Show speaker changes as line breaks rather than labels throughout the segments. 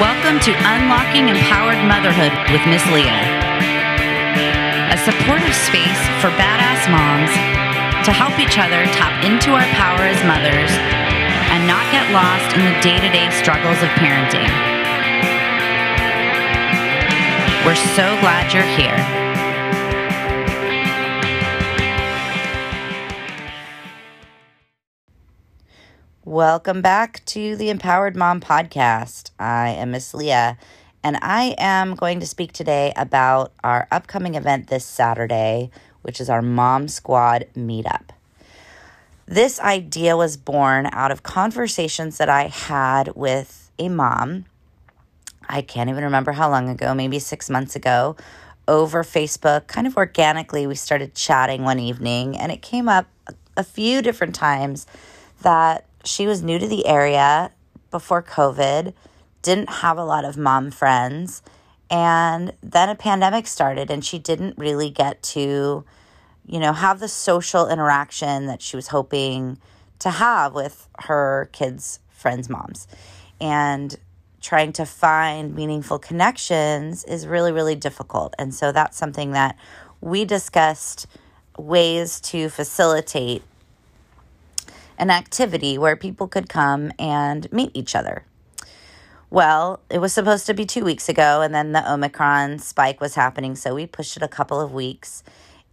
Welcome to Unlocking Empowered Motherhood with Miss Leah, a supportive space for badass moms to help each other tap into our power as mothers and not get lost in the day to day struggles of parenting. We're so glad you're here. Welcome back to the Empowered Mom Podcast. I am Miss Leah, and I am going to speak today about our upcoming event this Saturday, which is our Mom Squad meetup. This idea was born out of conversations that I had with a mom. I can't even remember how long ago, maybe six months ago, over Facebook. Kind of organically, we started chatting one evening, and it came up a few different times that she was new to the area before COVID, didn't have a lot of mom friends, and then a pandemic started and she didn't really get to, you know, have the social interaction that she was hoping to have with her kids' friends' moms. And trying to find meaningful connections is really, really difficult. And so that's something that we discussed ways to facilitate an activity where people could come and meet each other. Well, it was supposed to be two weeks ago, and then the Omicron spike was happening, so we pushed it a couple of weeks.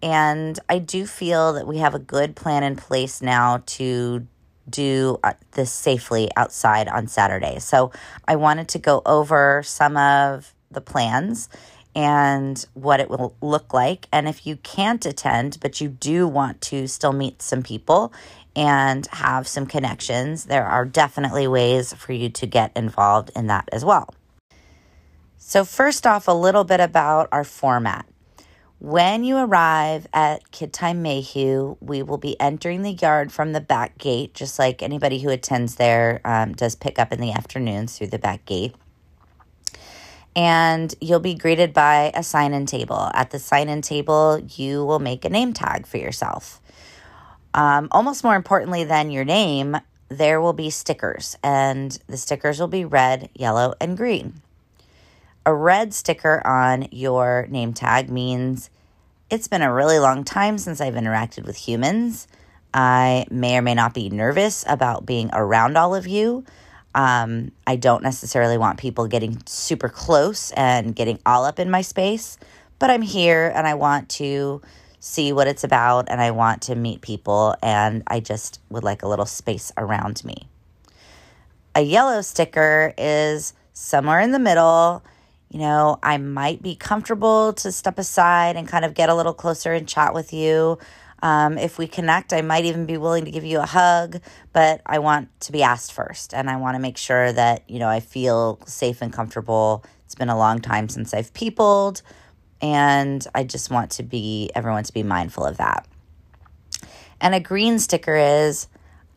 And I do feel that we have a good plan in place now to do uh, this safely outside on Saturday. So I wanted to go over some of the plans and what it will look like. And if you can't attend, but you do want to still meet some people and have some connections, there are definitely ways for you to get involved in that as well. So, first off, a little bit about our format. When you arrive at Kid Time Mayhew, we will be entering the yard from the back gate, just like anybody who attends there um, does pick up in the afternoons through the back gate. And you'll be greeted by a sign in table. At the sign in table, you will make a name tag for yourself. Um, almost more importantly than your name, there will be stickers, and the stickers will be red, yellow, and green. A red sticker on your name tag means it's been a really long time since I've interacted with humans. I may or may not be nervous about being around all of you. Um, I don't necessarily want people getting super close and getting all up in my space, but I'm here and I want to see what it's about and I want to meet people and I just would like a little space around me. A yellow sticker is somewhere in the middle. You know, I might be comfortable to step aside and kind of get a little closer and chat with you. Um, if we connect, I might even be willing to give you a hug, but I want to be asked first. And I want to make sure that, you know, I feel safe and comfortable. It's been a long time since I've peopled. And I just want to be everyone to be mindful of that. And a green sticker is,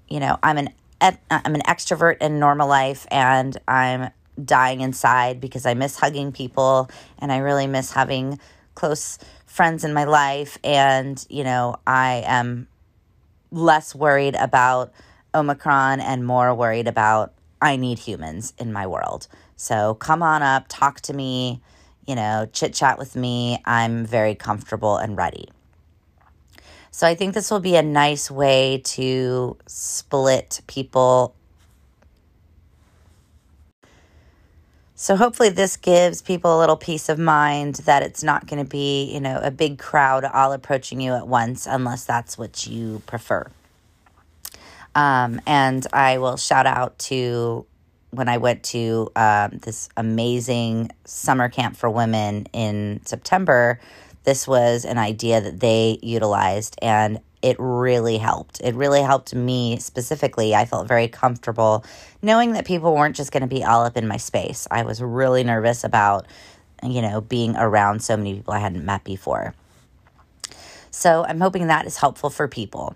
you know, I'm an I'm an extrovert in normal life and I'm dying inside because I miss hugging people and I really miss having close friends in my life and, you know, I am less worried about Omicron and more worried about I need humans in my world. So come on up, talk to me, you know, chit chat with me. I'm very comfortable and ready. So I think this will be a nice way to split people. So hopefully this gives people a little peace of mind that it's not going to be, you know, a big crowd all approaching you at once unless that's what you prefer. Um, and I will shout out to when I went to um, this amazing summer camp for women in September, this was an idea that they utilized and it really helped. It really helped me specifically. I felt very comfortable knowing that people weren't just going to be all up in my space. I was really nervous about, you know, being around so many people I hadn't met before. So I'm hoping that is helpful for people.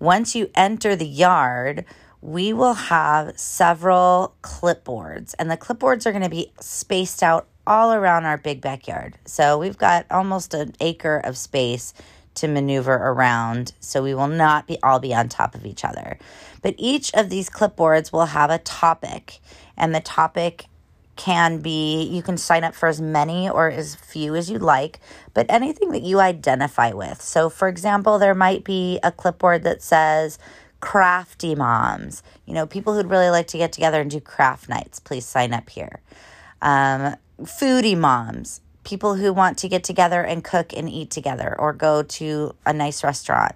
Once you enter the yard, we will have several clipboards, and the clipboards are going to be spaced out all around our big backyard. So we've got almost an acre of space to maneuver around, so we will not be all be on top of each other. But each of these clipboards will have a topic, and the topic can be you can sign up for as many or as few as you like, but anything that you identify with. So, for example, there might be a clipboard that says crafty moms, you know, people who'd really like to get together and do craft nights, please sign up here. Um, foodie moms, people who want to get together and cook and eat together or go to a nice restaurant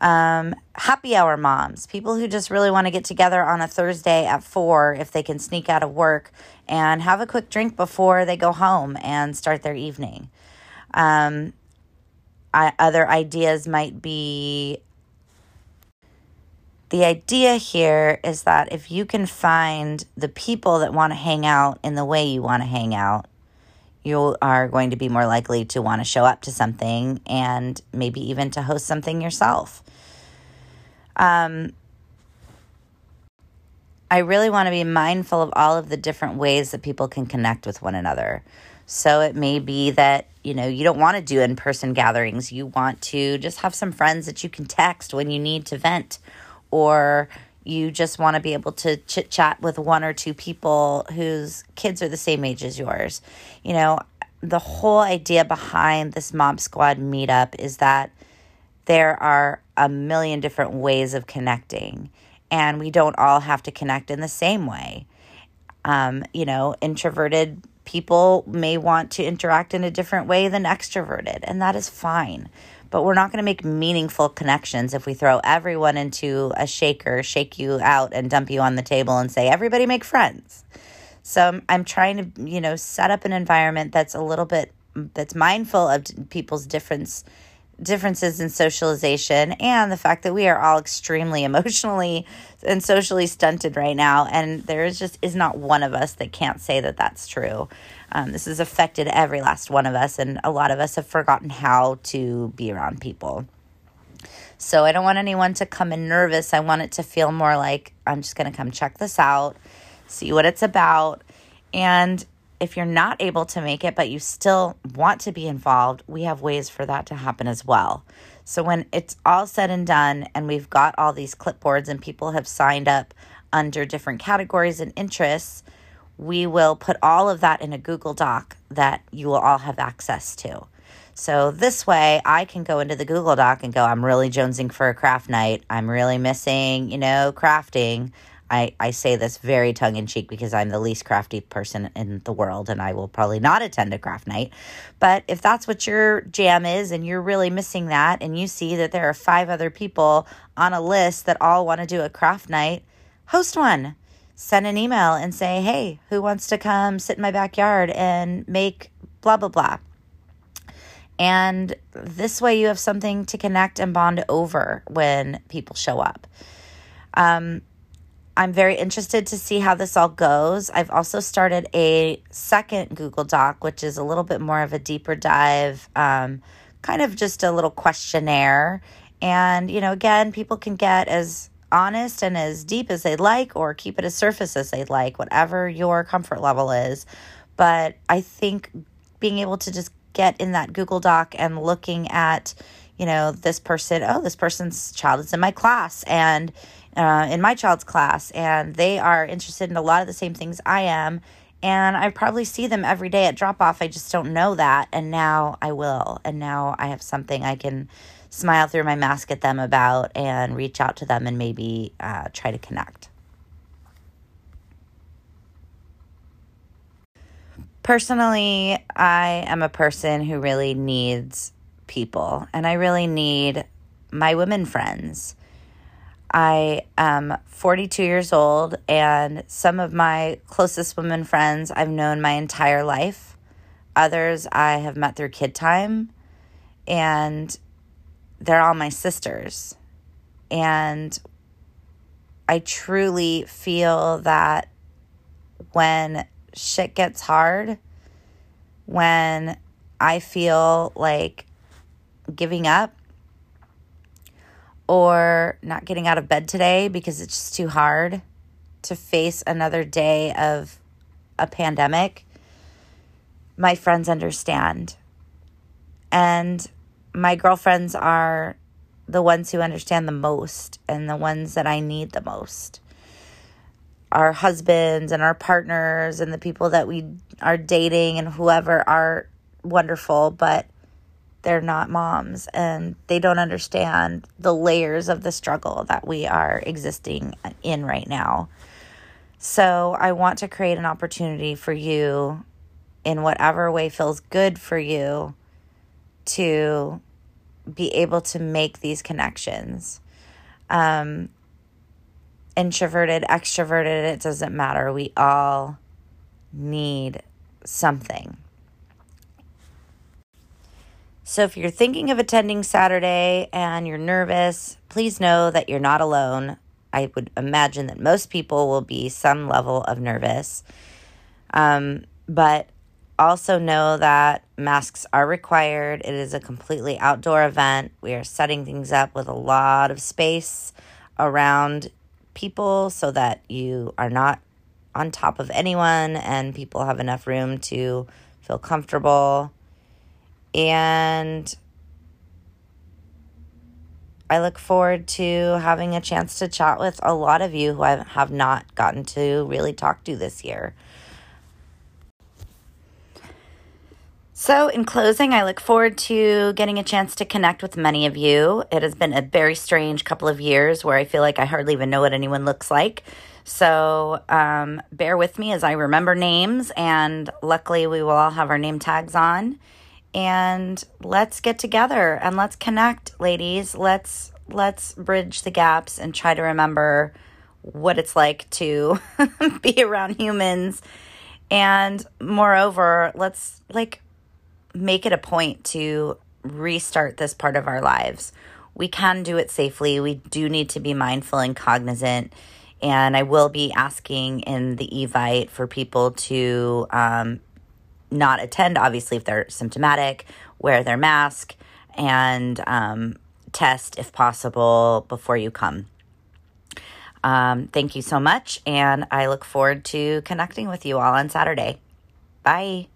um, happy hour moms, people who just really want to get together on a Thursday at four if they can sneak out of work and have a quick drink before they go home and start their evening. Um, I, other ideas might be the idea here is that if you can find the people that want to hang out in the way you want to hang out, you are going to be more likely to want to show up to something and maybe even to host something yourself. Um, I really want to be mindful of all of the different ways that people can connect with one another. So it may be that, you know, you don't want to do in person gatherings. You want to just have some friends that you can text when you need to vent, or you just want to be able to chit chat with one or two people whose kids are the same age as yours. You know, the whole idea behind this Mom Squad meetup is that there are a million different ways of connecting, and we don't all have to connect in the same way. Um, you know, introverted people may want to interact in a different way than extroverted, and that is fine. But we're not going to make meaningful connections if we throw everyone into a shaker, shake you out, and dump you on the table and say, everybody make friends. So I'm, I'm trying to, you know, set up an environment that's a little bit, that's mindful of people's difference differences in socialization and the fact that we are all extremely emotionally and socially stunted right now. And there is just is not one of us that can't say that that's true. Um, this has affected every last one of us and a lot of us have forgotten how to be around people. So i don't want anyone to come in nervous. I want it to feel more like i'm just going to come check this out see what it's about. And if you're not able to make it, but you still want to be involved, we have ways for that to happen as well. So when it's all said and done, and we've got all these clipboards and people have signed up under different categories and interests, we will put all of that in a Google Doc that you will all have access to. So this way, I can go into the Google Doc and go, I'm really jonesing for a craft night. I'm really missing, you know, crafting. I, I say this very tongue in cheek because I'm the least crafty person in the world and I will probably not attend a craft night. But if that's what your jam is and you're really missing that, and you see that there are five other people on a list that all want to do a craft night, host one. Send an email and say, hey, who wants to come sit in my backyard and make blah, blah, blah. And this way you have something to connect and bond over when people show up. Um, I'm very interested to see how this all goes. I've also started a second Google Doc, which is a little bit more of a deeper dive, um, kind of just a little questionnaire. And, you know, again, people can get as honest and as deep as they'd like or keep it as surface as they'd like, whatever your comfort level is. But I think being able to just get in that Google Doc and looking at, you know, this person, oh, this person's child is in my class. And, uh, in my child's class, and they are interested in a lot of the same things I am. And I probably see them every day at drop off. I just don't know that. And now I will. And now I have something I can smile through my mask at them about and reach out to them and maybe uh, try to connect. Personally, I am a person who really needs people, and I really need my women friends. I am 42 years old, and some of my closest women friends I've known my entire life. Others I have met through kid time, and they're all my sisters. And I truly feel that when shit gets hard, when I feel like giving up, or not getting out of bed today because it's just too hard to face another day of a pandemic, my friends understand. And my girlfriends are the ones who understand the most and the ones that I need the most. our husbands and our partners and the people that we are dating and whoever are wonderful, but they're not moms and they don't understand the layers of the struggle that we are existing in right now. So, I want to create an opportunity for you in whatever way feels good for you to be able to make these connections. Um, introverted, extroverted, it doesn't matter. We all need something. So, if you're thinking of attending Saturday and you're nervous, please know that you're not alone. I would imagine that most people will be some level of nervous. Um, but also know that masks are required. It is a completely outdoor event. We are setting things up with a lot of space around people so that you are not on top of anyone and people have enough room to feel comfortable. And I look forward to having a chance to chat with a lot of you who I have not gotten to really talk to this year. So, in closing, I look forward to getting a chance to connect with many of you. It has been a very strange couple of years where I feel like I hardly even know what anyone looks like. So, um, bear with me as I remember names, and luckily, we will all have our name tags on. And let's get together and let's connect, ladies. Let's let's bridge the gaps and try to remember what it's like to be around humans. And moreover, let's like make it a point to restart this part of our lives. We can do it safely. We do need to be mindful and cognizant. And I will be asking in the Evite for people to um, not attend, obviously, if they're symptomatic, wear their mask, and um, test if possible before you come. Um, thank you so much. And I look forward to connecting with you all on Saturday. Bye.